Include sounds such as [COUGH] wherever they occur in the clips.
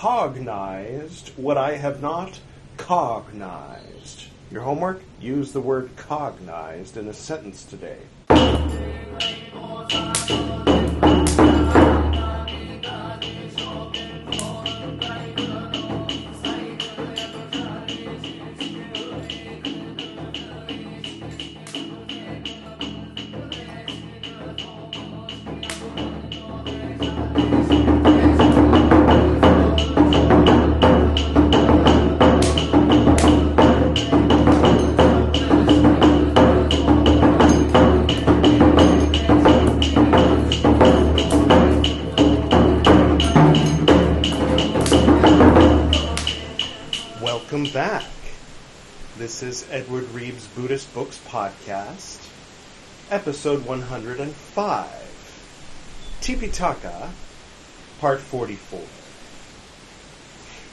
cognized what I have not cognized. Your homework? Use the word cognized in a sentence today. This is Edward Reeves Buddhist Books Podcast, episode 105, Tipitaka, part 44,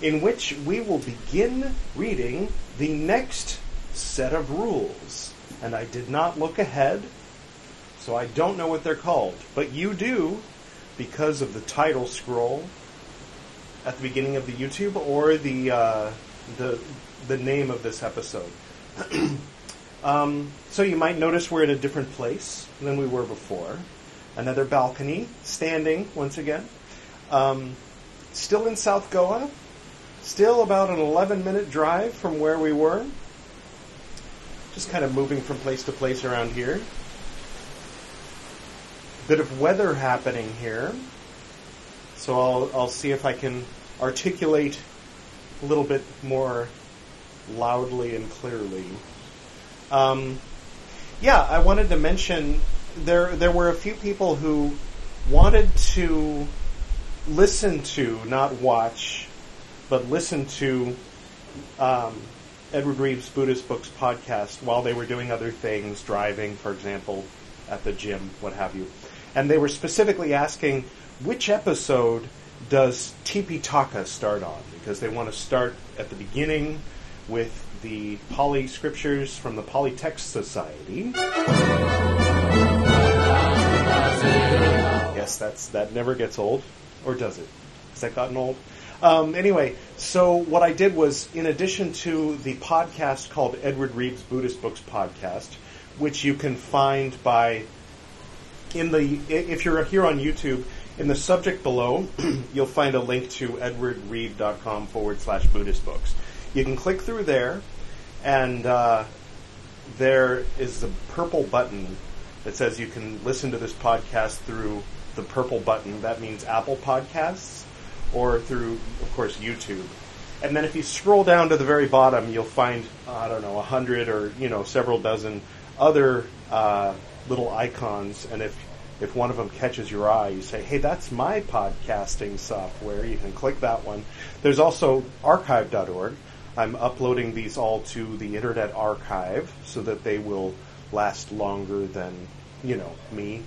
in which we will begin reading the next set of rules. And I did not look ahead, so I don't know what they're called, but you do because of the title scroll at the beginning of the YouTube or the uh, the the name of this episode. [CLEARS THROAT] um, so you might notice we're in a different place than we were before. Another balcony, standing once again. Um, still in South Goa. Still about an 11 minute drive from where we were. Just kind of moving from place to place around here. Bit of weather happening here. So I'll, I'll see if I can articulate a little bit more loudly and clearly. Um, yeah, I wanted to mention there there were a few people who wanted to listen to, not watch, but listen to um, Edward Reeves Buddhist Books podcast while they were doing other things, driving, for example, at the gym, what have you. And they were specifically asking which episode does Tipitaka start on? Because they want to start at the beginning with the Pali scriptures from the Pali Text Society. Yes, that's that never gets old, or does it? Has that gotten old? Um, anyway, so what I did was, in addition to the podcast called Edward Reed's Buddhist Books Podcast, which you can find by in the if you're here on YouTube, in the subject below, [CLEARS THROAT] you'll find a link to edwardreed.com forward slash Buddhist books. You can click through there, and uh, there is the purple button that says you can listen to this podcast through the purple button. That means Apple Podcasts, or through, of course, YouTube. And then if you scroll down to the very bottom, you'll find, I don't know, a hundred or, you know, several dozen other uh, little icons. And if if one of them catches your eye, you say, hey, that's my podcasting software. You can click that one. There's also archive.org. I'm uploading these all to the Internet Archive so that they will last longer than, you know, me.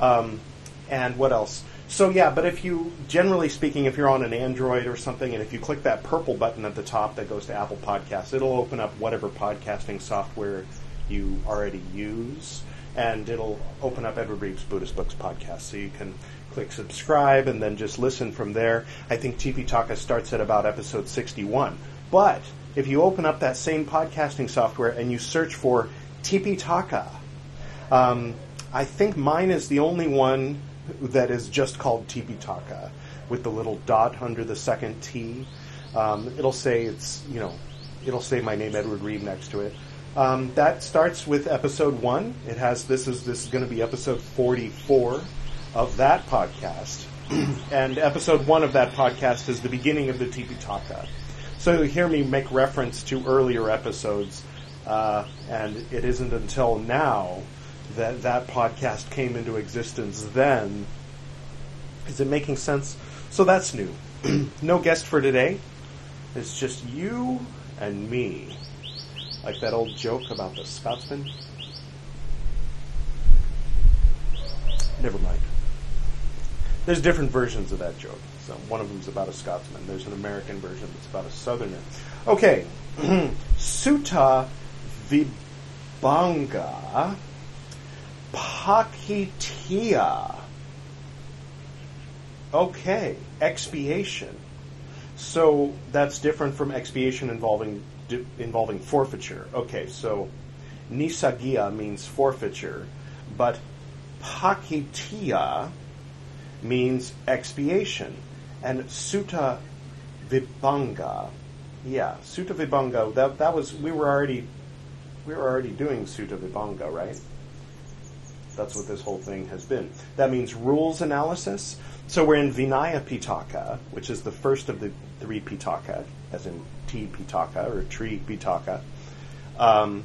Um, and what else? So yeah, but if you, generally speaking, if you're on an Android or something, and if you click that purple button at the top that goes to Apple Podcasts, it'll open up whatever podcasting software you already use and it'll open up Edward Reeves Buddhist Books podcast. So you can click subscribe and then just listen from there. I think Tipitaka starts at about episode 61. But if you open up that same podcasting software and you search for Tipitaka, um, I think mine is the only one that is just called Tipitaka with the little dot under the second T. Um, it'll say it's, you know, it'll say my name, Edward Reeve, next to it. Um, that starts with episode one. It has this is this is going to be episode forty four of that podcast, [CLEARS THROAT] and episode one of that podcast is the beginning of the Tipitaka. So you'll hear me make reference to earlier episodes, uh, and it isn't until now that that podcast came into existence. Then, is it making sense? So that's new. [CLEARS THROAT] no guest for today. It's just you and me. Like that old joke about the Scotsman. Never mind. There's different versions of that joke. So one of them's about a Scotsman. There's an American version that's about a Southerner. Okay, [CLEARS THROAT] Sutta Vibhanga Pakitiya. Okay, expiation. So that's different from expiation involving involving forfeiture. Okay, so nissaggiya means forfeiture, but pakitia means expiation, and sutta vibhanga, yeah, sutta vibhanga. That that was we were already we were already doing sutta vibhanga, right? That's what this whole thing has been. That means rules analysis. So we're in Vinaya Pitaka, which is the first of the three Pitaka, as in tea Pitaka or tree Pitaka. Um,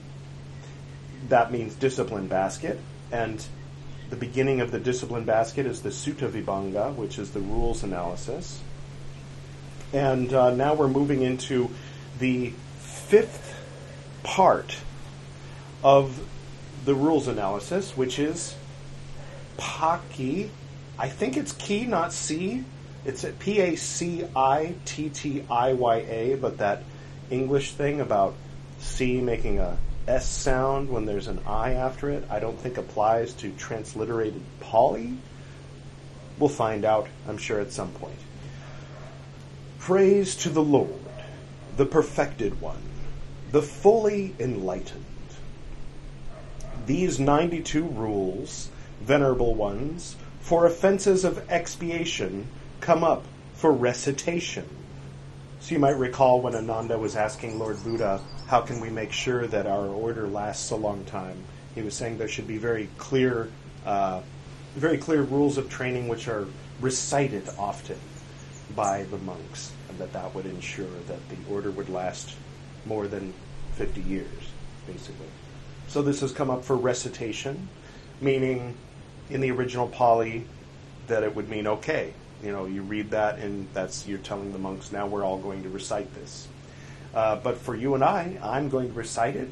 that means discipline basket, and the beginning of the discipline basket is the Sutta Vibhanga, which is the rules analysis. And uh, now we're moving into the fifth part of the rules analysis, which is Paki. I think it's key, not C. It's P A C I T T I Y A, but that English thing about C making a S sound when there's an I after it, I don't think applies to transliterated Pali. We'll find out, I'm sure, at some point. Praise to the Lord, the perfected one, the fully enlightened. These 92 rules, venerable ones, for offenses of expiation come up for recitation. So you might recall when Ananda was asking Lord Buddha, how can we make sure that our order lasts a long time? He was saying there should be very clear, uh, very clear rules of training which are recited often by the monks, and that that would ensure that the order would last more than 50 years, basically. So this has come up for recitation, meaning in the original Pali that it would mean okay. You know, you read that and that's you're telling the monks now we're all going to recite this. Uh, but for you and I, I'm going to recite it.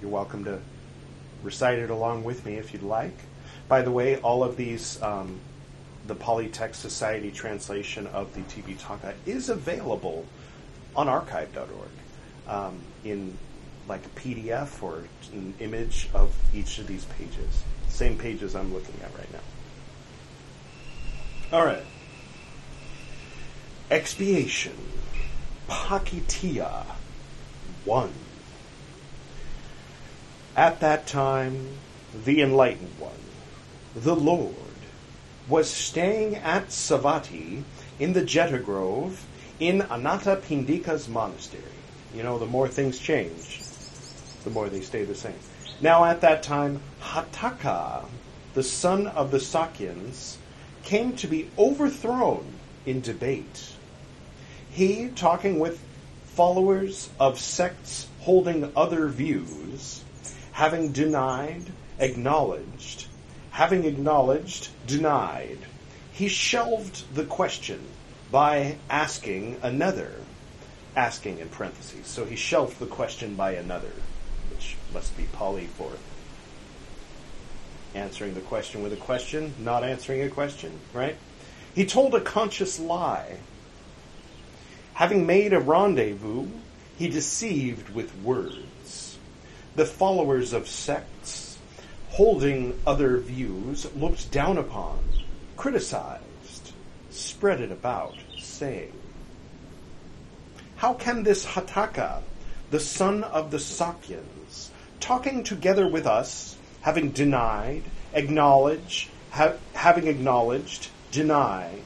You're welcome to recite it along with me if you'd like. By the way, all of these, um, the Pali Text Society translation of the Tipitaka is available on archive.org um, in like a PDF or an image of each of these pages. Same pages I'm looking at right now. All right. Expiation. Pakitia. 1. At that time, the Enlightened One, the Lord, was staying at Savatthi in the Jeta Grove in Anathapindika's monastery. You know, the more things change, the more they stay the same. Now, at that time, Hatthaka, the son of the Sakyans, came to be overthrown in debate. He, talking with followers of sects holding other views, having denied, acknowledged, having acknowledged, denied, he shelved the question by asking another, asking in parentheses. So he shelved the question by another, which must be Pali for answering the question with a question, not answering a question, right? He told a conscious lie Having made a rendezvous, he deceived with words. The followers of sects, holding other views, looked down upon, criticized, spread it about, saying, How can this Hatthaka, the son of the Sakyans, talking together with us, having denied, acknowledge, ha- having acknowledged, deny,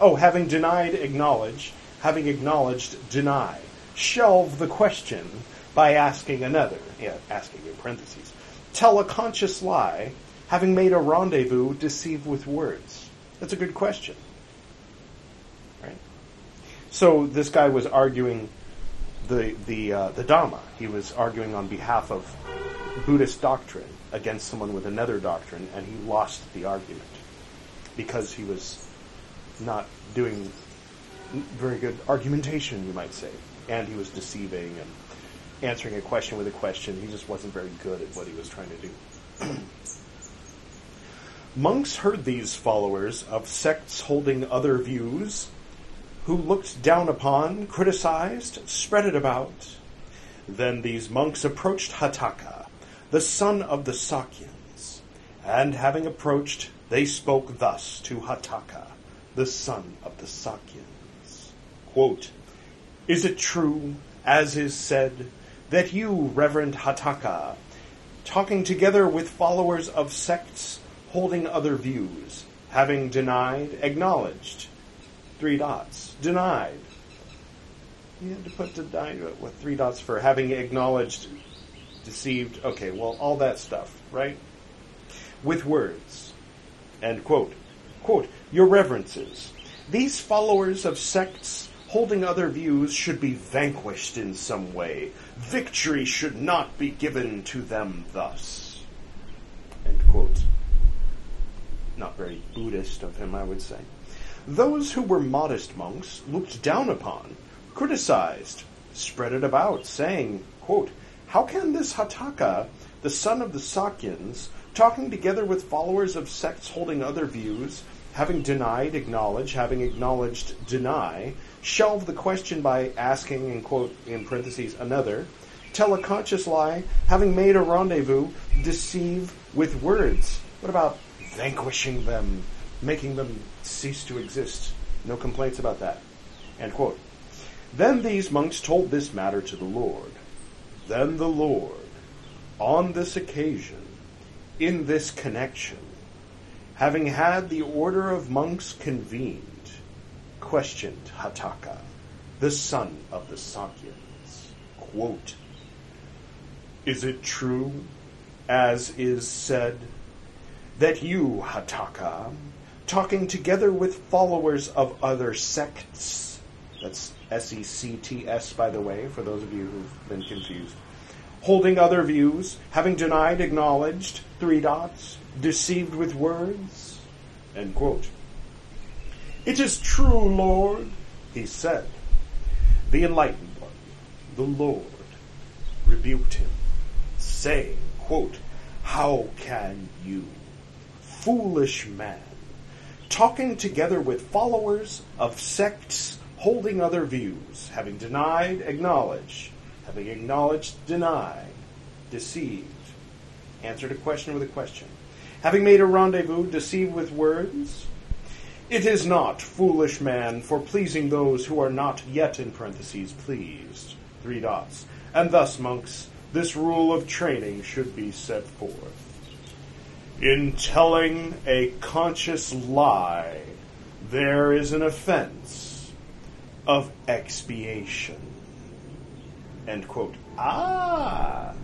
oh, having denied, acknowledge, having acknowledged, deny. Shelve the question by asking another, yeah, asking in parentheses. Tell a conscious lie, having made a rendezvous, deceive with words. That's a good question. Right? So this guy was arguing the the uh, the Dhamma. He was arguing on behalf of Buddhist doctrine against someone with another doctrine, and he lost the argument because he was not doing very good argumentation, you might say. And he was deceiving and answering a question with a question. He just wasn't very good at what he was trying to do. [CLEARS THROAT] Monks heard these followers of sects holding other views, who looked down upon, criticized, spread it about. Then these monks approached Hatthaka, the son of the Sakyans, and having approached, they spoke thus to Hatthaka, the son of the Sakyans. Quote, Is it true, as is said, that you, Reverend Hatthaka, talking together with followers of sects holding other views, having denied, acknowledged, three dots, denied. You had to put denied with three dots for having acknowledged, deceived. Okay, well, all that stuff, right? With words. End quote. Quote, Your reverences, these followers of sects holding other views should be vanquished in some way. Victory should not be given to them thus. End quote. Not very Buddhist of him, I would say. Those who were modest monks looked down upon, criticized, spread it about, saying, quote, How can this Hatthaka, the son of the Sakyans, talking together with followers of sects holding other views, having denied, acknowledge, having acknowledged, deny, shelve the question by asking, in quote, in parentheses, another, tell a conscious lie, having made a rendezvous, deceive with words. What about vanquishing them, making them cease to exist? No complaints about that. End quote. Then these monks told this matter to the Lord. Then the Lord, on this occasion, in this connection, having had the order of monks convened, questioned Hatthaka, the son of the Sakyans. Quote, Is it true, as is said, that you, Hataka, talking together with followers of other sects, that's S E C T S, by the way, for those of you who've been confused, holding other views, having denied, acknowledged, three dots, deceived with words, end quote. It is true, Lord, he said. The enlightened one, the Lord, rebuked him, saying, quote, How can you, foolish man, talking together with followers of sects holding other views, having denied, acknowledge, having acknowledged, deny, deceived, answered a question with a question, having made a rendezvous, deceived with words, it is not, foolish man, for pleasing those who are not yet in parentheses pleased. Three dots. And thus, monks, this rule of training should be set forth. In telling a conscious lie, there is an offense of expiation. End quote. Ah!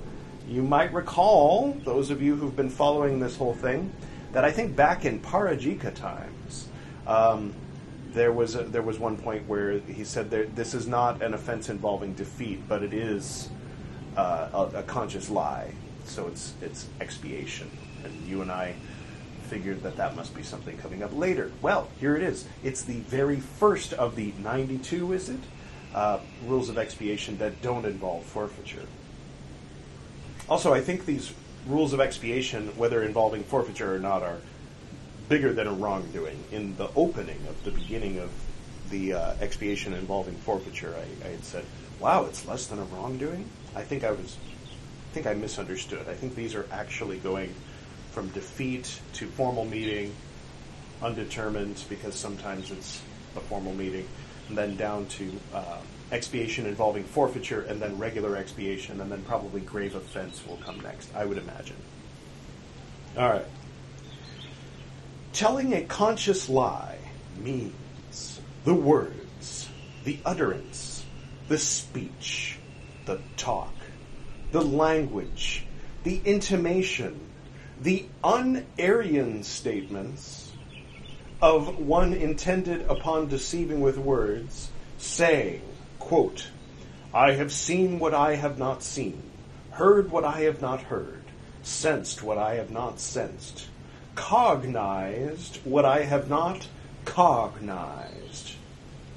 You might recall, those of you who've been following this whole thing, that I think back in Parajika times, um, there was a, there was one point where he said this is not an offense involving defeat, but it is uh, a, a, conscious lie. So it's it's expiation, and you and I figured that that must be something coming up later. Well, here it is. It's the very first of the 92, is it? Uh, rules of expiation that don't involve forfeiture. Also, I think these rules of expiation, whether involving forfeiture or not, are bigger than a wrongdoing. In the opening of the beginning of the uh, expiation involving forfeiture, I, I, had said, "Wow, it's less than a wrongdoing." I think I was, I think I misunderstood. I think these are actually going from defeat to formal meeting, undetermined because sometimes it's a formal meeting, and then down to uh, expiation involving forfeiture, and then regular expiation, and then probably grave offense will come next. I would imagine. All right. Telling a conscious lie means the words, the utterance, the speech, the talk, the language, the intimation, the un-Aryan statements of one intended upon deceiving with words, saying, quote, I have seen what I have not seen, heard what I have not heard, sensed what I have not sensed, cognized what I have not cognized.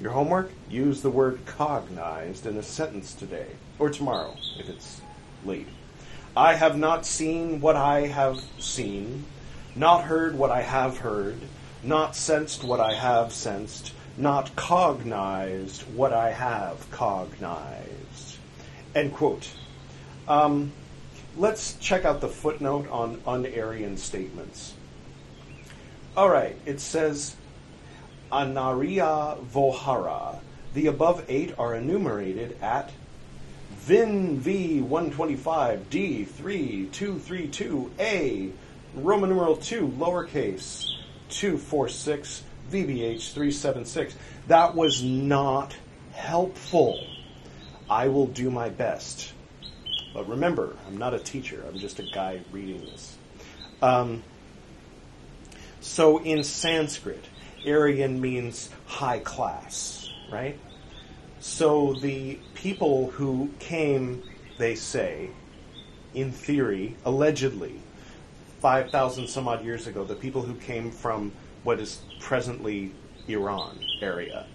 Your homework? Use the word cognized in a sentence today, or tomorrow, if it's late. I have not seen what I have seen, not heard what I have heard, not sensed what I have sensed, not cognized what I have cognized. End quote. Um, let's check out the footnote on un-Aryan statements. All right, it says Anariya Vohara, The above eight are enumerated at VIN V125 D3232A Roman numeral 2 lowercase 246 VBH 376. That was not helpful. I will do my best. But remember, I'm not a teacher, I'm just a guy reading this. Um, so in Sanskrit, Aryan means high class, right? So the people who came, they say, in theory, allegedly, 5,000 some odd years ago, the people who came from what is presently Iran area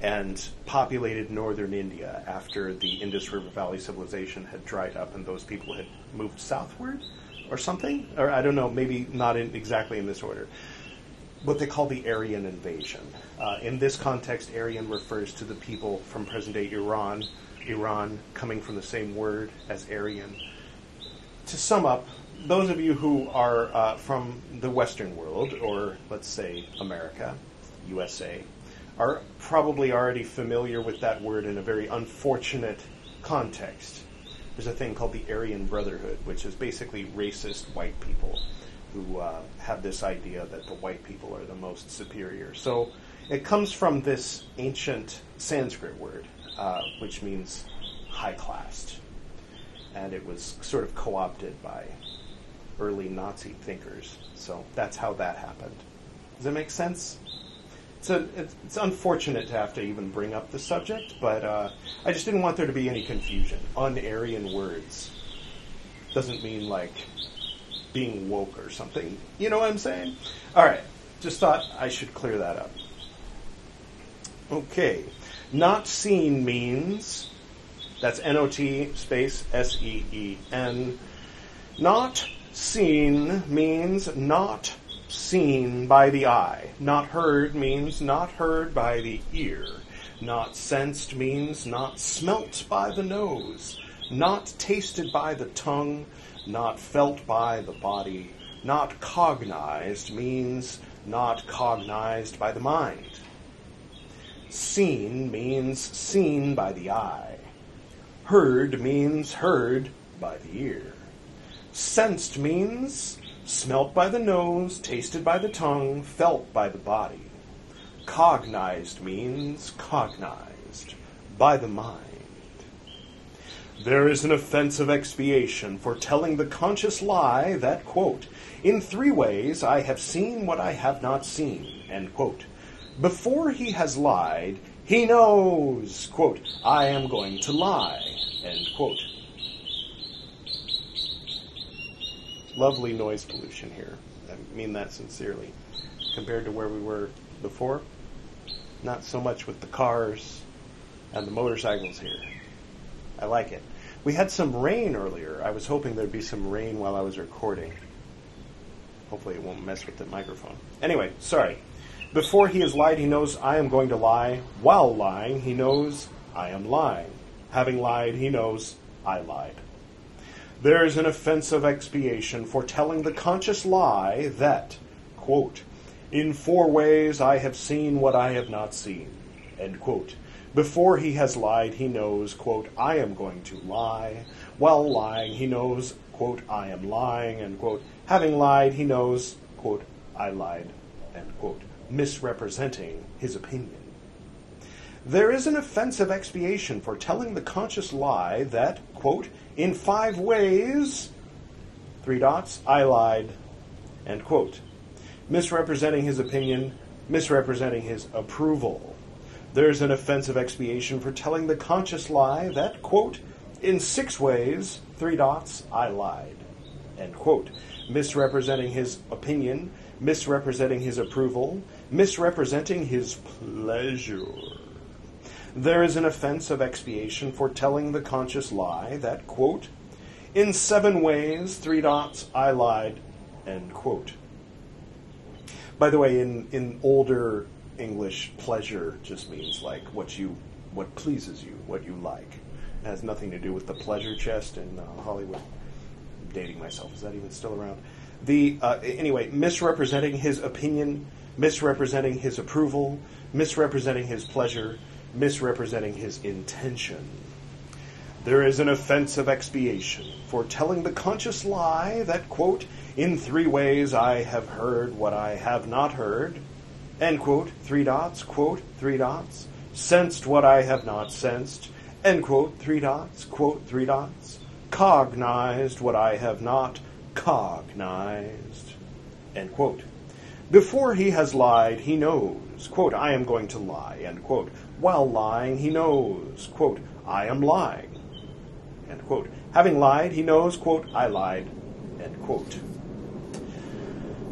and populated northern India after the Indus River Valley civilization had dried up and those people had moved southward or something, or I don't know, maybe not in, exactly in this order. What they call the Aryan invasion. Uh, in this context, Aryan refers to the people from present day Iran, Iran coming from the same word as Aryan. To sum up, those of you who are uh, from the Western world, or let's say America, USA, are probably already familiar with that word in a very unfortunate context. There's a thing called the Aryan Brotherhood, which is basically racist white people who uh, have this idea that the white people are the most superior. So it comes from this ancient Sanskrit word, uh, which means high classed. And it was sort of co opted by early Nazi thinkers. So that's how that happened. Does that make sense? It's, it's, it's unfortunate to have to even bring up the subject, but uh, I just didn't want there to be any confusion. Un-Aryan words doesn't mean like being woke or something. You know what I'm saying? All right. Just thought I should clear that up. Okay. Not seen means that's N O T space S E E N. Not seen means not seen by the eye. Not heard means not heard by the ear. Not sensed means not smelt by the nose. Not tasted by the tongue. Not felt by the body. Not cognized means not cognized by the mind. Seen means seen by the eye. Heard means heard by the ear. Sensed means smelt by the nose, tasted by the tongue, felt by the body. Cognized means cognized by the mind. There is an offense of expiation for telling the conscious lie that, quote, in three ways I have seen what I have not seen, end quote. Before he has lied, he knows, quote, I am going to lie, end quote. lovely noise pollution here. I mean that sincerely. Compared to where we were before, not so much with the cars and the motorcycles here. I like it. We had some rain earlier. I was hoping there'd be some rain while I was recording. Hopefully, it won't mess with the microphone. Anyway, sorry. Before he has lied, he knows I am going to lie. While lying, he knows I am lying. Having lied, he knows I lied. There is an offensive expiation for telling the conscious lie that, quote, in four ways I have seen what I have not seen, end quote. Before he has lied, he knows, quote, I am going to lie. While lying, he knows, quote, I am lying, end quote. Having lied, he knows, quote, I lied, end quote, misrepresenting his opinion. There is an offensive expiation for telling the conscious lie that, quote, in five ways, three dots, I lied, end quote. Misrepresenting his opinion, misrepresenting his approval. There's an offensive expiation for telling the conscious lie that, quote, in six ways, three dots, I lied, end quote. Misrepresenting his opinion, misrepresenting his approval, misrepresenting his pleasure. There is an offense of expiation for telling the conscious lie that, quote, in seven ways, three dots, I lied, end quote. By the way, in, in older English, pleasure just means like what you, what pleases you, what you like. It has nothing to do with the pleasure chest in uh, Hollywood. I'm dating myself. Is that even still around? The uh, anyway, misrepresenting his opinion, misrepresenting his approval, misrepresenting his pleasure, misrepresenting his intention. There is an offense of expiation for telling the conscious lie that, quote, in three ways I have heard what I have not heard, end quote, three dots, quote, three dots, sensed what I have not sensed, end quote, three dots, quote, three dots, cognized what I have not cognized, end quote. Before he has lied, he knows, quote, I am going to lie, end quote. While lying, he knows, quote, I am lying. End quote. Having lied, he knows, quote, I lied, end quote.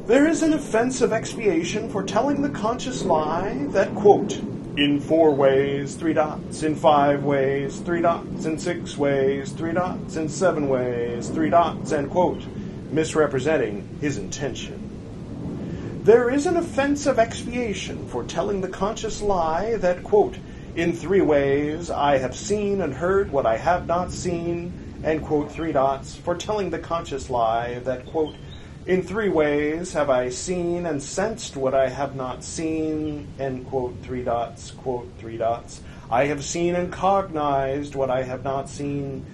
There is an offense of expiation for telling the conscious lie that, quote, in four ways, three dots, in five ways, three dots, in six ways, three dots, in seven ways, three dots, end quote, misrepresenting his intention. There is an offense of expiation for telling the conscious lie that, quote, in three ways I have seen and heard what I have not seen, end quote, three dots, for telling the conscious lie that, quote, in three ways have I seen and sensed what I have not seen, end quote, three dots, quote, three dots. I have seen and cognized what I have not seen,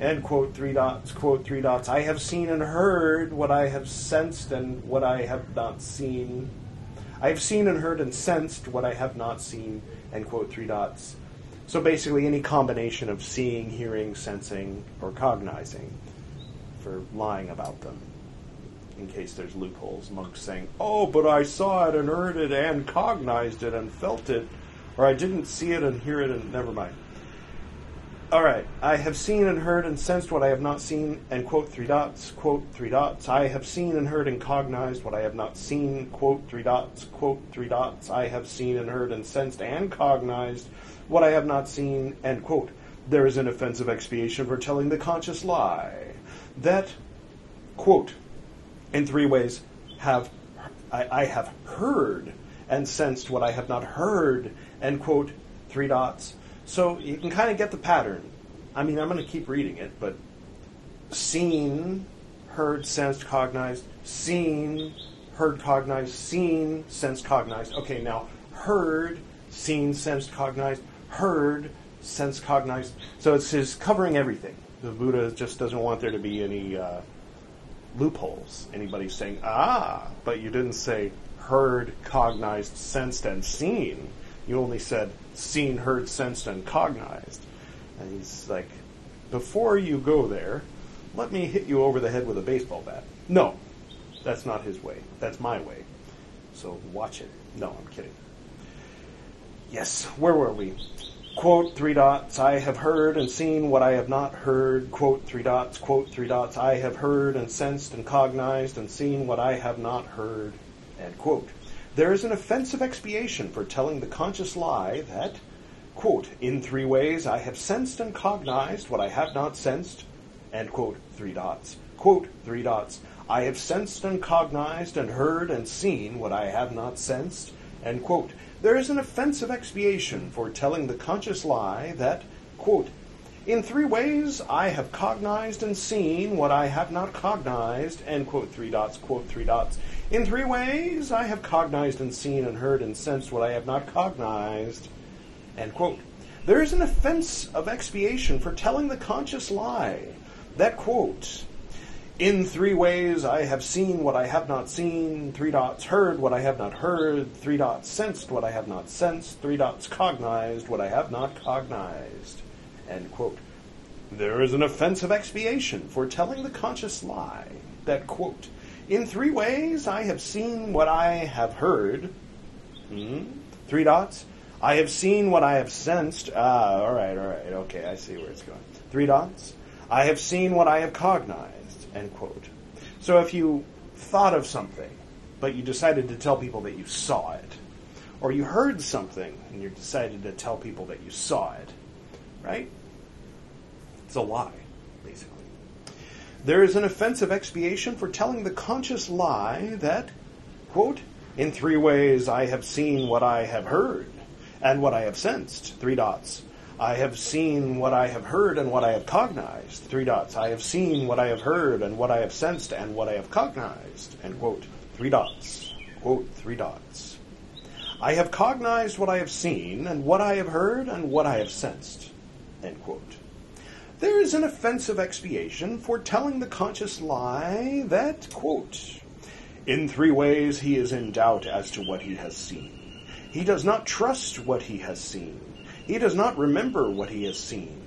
end quote, three dots, quote, three dots. I have seen and heard what I have sensed and what I have not seen. I have seen and heard and sensed what I have not seen, end quote, three dots. So basically, any combination of seeing, hearing, sensing, or cognizing for lying about them. In case there's loopholes, monks saying, "Oh, but I saw it and heard it and cognized it and felt it, or I didn't see it and hear it and never mind." All right, I have seen and heard and sensed what I have not seen, and quote three dots, quote three dots. I have seen and heard and cognized what I have not seen, quote three dots, quote three dots. I have seen and heard and sensed and cognized what I have not seen, end quote. There is an offensive expiation for telling the conscious lie that, quote, in three ways have I, I have heard and sensed what I have not heard, end quote, three dots so you can kind of get the pattern. I mean, I'm going to keep reading it, but seen, heard, sensed, cognized, seen, heard, cognized, seen, sensed, cognized. Okay, now heard, seen, sensed, cognized, heard, sensed, cognized. So it's his covering everything. The Buddha just doesn't want there to be any uh, loopholes. Anybody saying, ah, but you didn't say heard, cognized, sensed, and seen. You only said seen, heard, sensed, and cognized. And he's like, before you go there, let me hit you over the head with a baseball bat. No, that's not his way. That's my way. So watch it. No, I'm kidding. Yes, where were we? Quote, three dots, I have heard and seen what I have not heard. Quote, three dots, quote, three dots, I have heard and sensed and cognized and seen what I have not heard. End quote. There is an offensive expiation for telling the conscious lie that, quote, in three ways I have sensed and cognized what I have not sensed, end quote, three dots, quote, three dots, I have sensed and cognized and heard and seen what I have not sensed, end quote. There is an offensive expiation for telling the conscious lie that, quote, in three ways I have cognized and seen what I have not cognized, end quote, three dots, quote, three dots. In three ways I have cognized and seen and heard and sensed what I have not cognized, end quote. There is an offense of expiation for telling the conscious lie. That quote, in three ways I have seen what I have not seen, three dots heard what I have not heard, three dots sensed what I have not sensed, three dots cognized what I have not cognized. End quote. There is an offensive expiation for telling the conscious lie that, quote, in three ways I have seen what I have heard. Hmm? Three dots. I have seen what I have sensed. Ah, all right, all right, okay, I see where it's going. Three dots. I have seen what I have cognized. End quote. So if you thought of something, but you decided to tell people that you saw it, or you heard something and you decided to tell people that you saw it, right? It's a lie, basically. There is an offensive expiation for telling the conscious lie that, quote, in three ways I have seen what I have heard and what I have sensed, three dots. I have seen what I have heard and what I have cognized, three dots. I have seen what I have heard and what I have sensed and what I have cognized, end quote, three dots, quote, three dots. I have cognized what I have seen, and what I have heard, and what I have sensed. End quote. There is an offensive expiation for telling the conscious lie that, quote, in three ways he is in doubt as to what he has seen. He does not trust what he has seen. He does not remember what he has seen.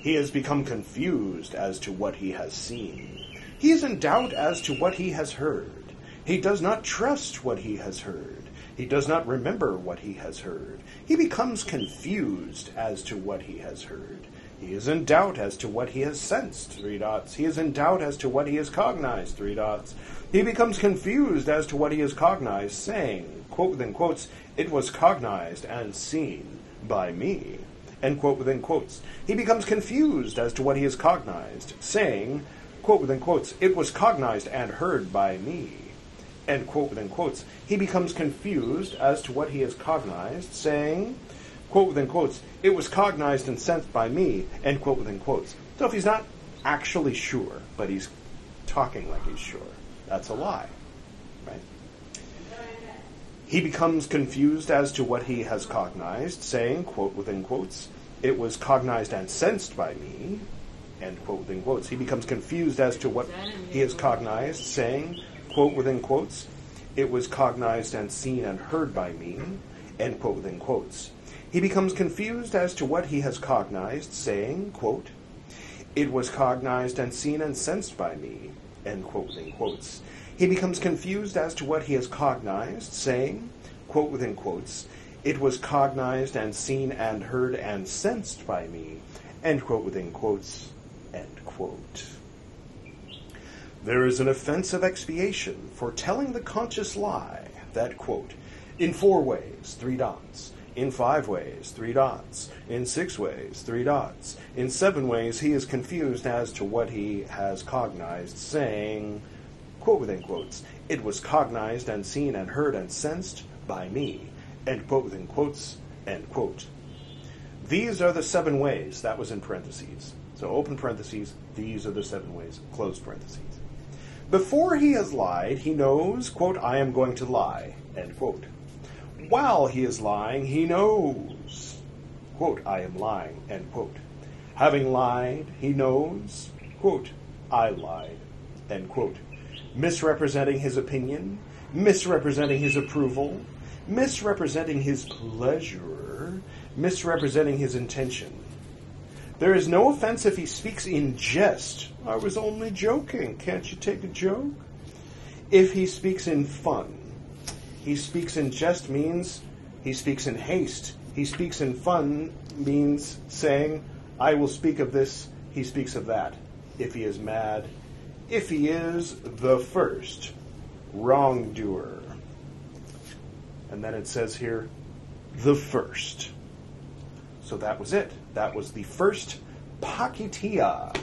He has become confused as to what he has seen. He is in doubt as to what he has heard. He does not trust what he has heard. He does not remember what he has heard. He becomes confused as to what he has heard. He is in doubt as to what he has sensed, three dots. He is in doubt as to what he has cognized, three dots. He becomes confused as to what he has cognized, saying, quote within quotes, it was cognized and seen by me, end quote within quotes. He becomes confused as to what he has cognized, saying, quote within quotes, it was cognized and heard by me, end quote within quotes. He becomes confused as to what he has cognized, saying, quote within quotes, it was cognized and sensed by me, end quote within quotes. So if he's not actually sure, but he's talking like he's sure, that's a lie, right? He becomes confused as to what he has cognized, saying, quote within quotes, it was cognized and sensed by me, end quote within quotes. He becomes confused as to what he has cognized, saying, quote within quotes, it was cognized and seen and heard by me, end quote within quotes. He becomes confused as to what he has cognized, saying, quote, It was cognized and seen and sensed by me, end quote within quotes. He becomes confused as to what he has cognized, saying, quote within quotes, It was cognized and seen and heard and sensed by me, end quote within quotes, end quote. There is an offense of expiation for telling the conscious lie that, quote, in four ways, three dots, in five ways, three dots. In six ways, three dots. In seven ways, he is confused as to what he has cognized, saying, quote within quotes, it was cognized and seen and heard and sensed by me, end quote within quotes, end quote. These are the seven ways, that was in parentheses. So open parentheses, these are the seven ways, close parentheses. Before he has lied, he knows, quote, I am going to lie, end quote while he is lying, he knows, quote, I am lying, end quote. Having lied, he knows, quote, I lied, end quote. Misrepresenting his opinion, misrepresenting his approval, misrepresenting his pleasure, misrepresenting his intention. There is no offense if he speaks in jest. I was only joking. Can't you take a joke? If he speaks in fun, he speaks in jest means he speaks in haste. He speaks in fun means saying, I will speak of this, he speaks of that. If he is mad, if he is the first wrongdoer. And then it says here, the first. So that was it. That was the first pakitia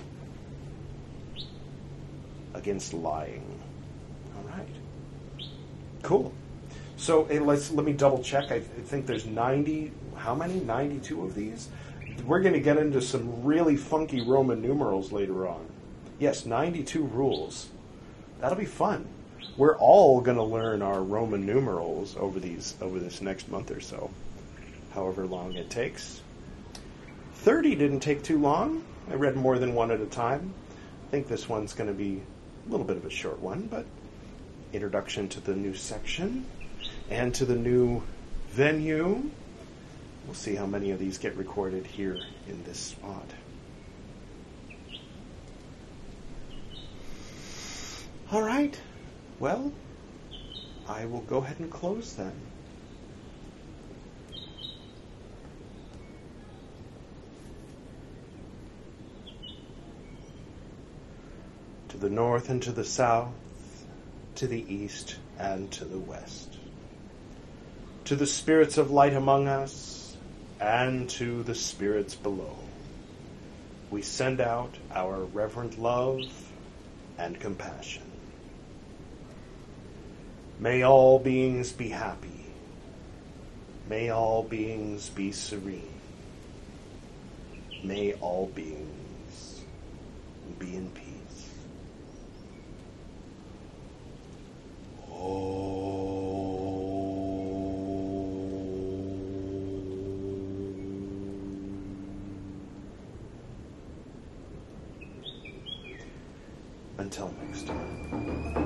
against lying. All right. Cool. So let's let me double check. I think there's 90. How many? 92 of these. We're going to get into some really funky Roman numerals later on. Yes, 92 rules. That'll be fun. We're all going to learn our Roman numerals over these over this next month or so, however long it takes. 30 didn't take too long. I read more than one at a time. I think this one's going to be a little bit of a short one, but introduction to the new section and to the new venue. We'll see how many of these get recorded here in this spot. All right. Well, I will go ahead and close then. To the north and to the south, to the east and to the west to the spirits of light among us, and to the spirits below. We send out our reverent love and compassion. May all beings be happy. May all beings be serene. May all beings be in peace. Oh. Until next time.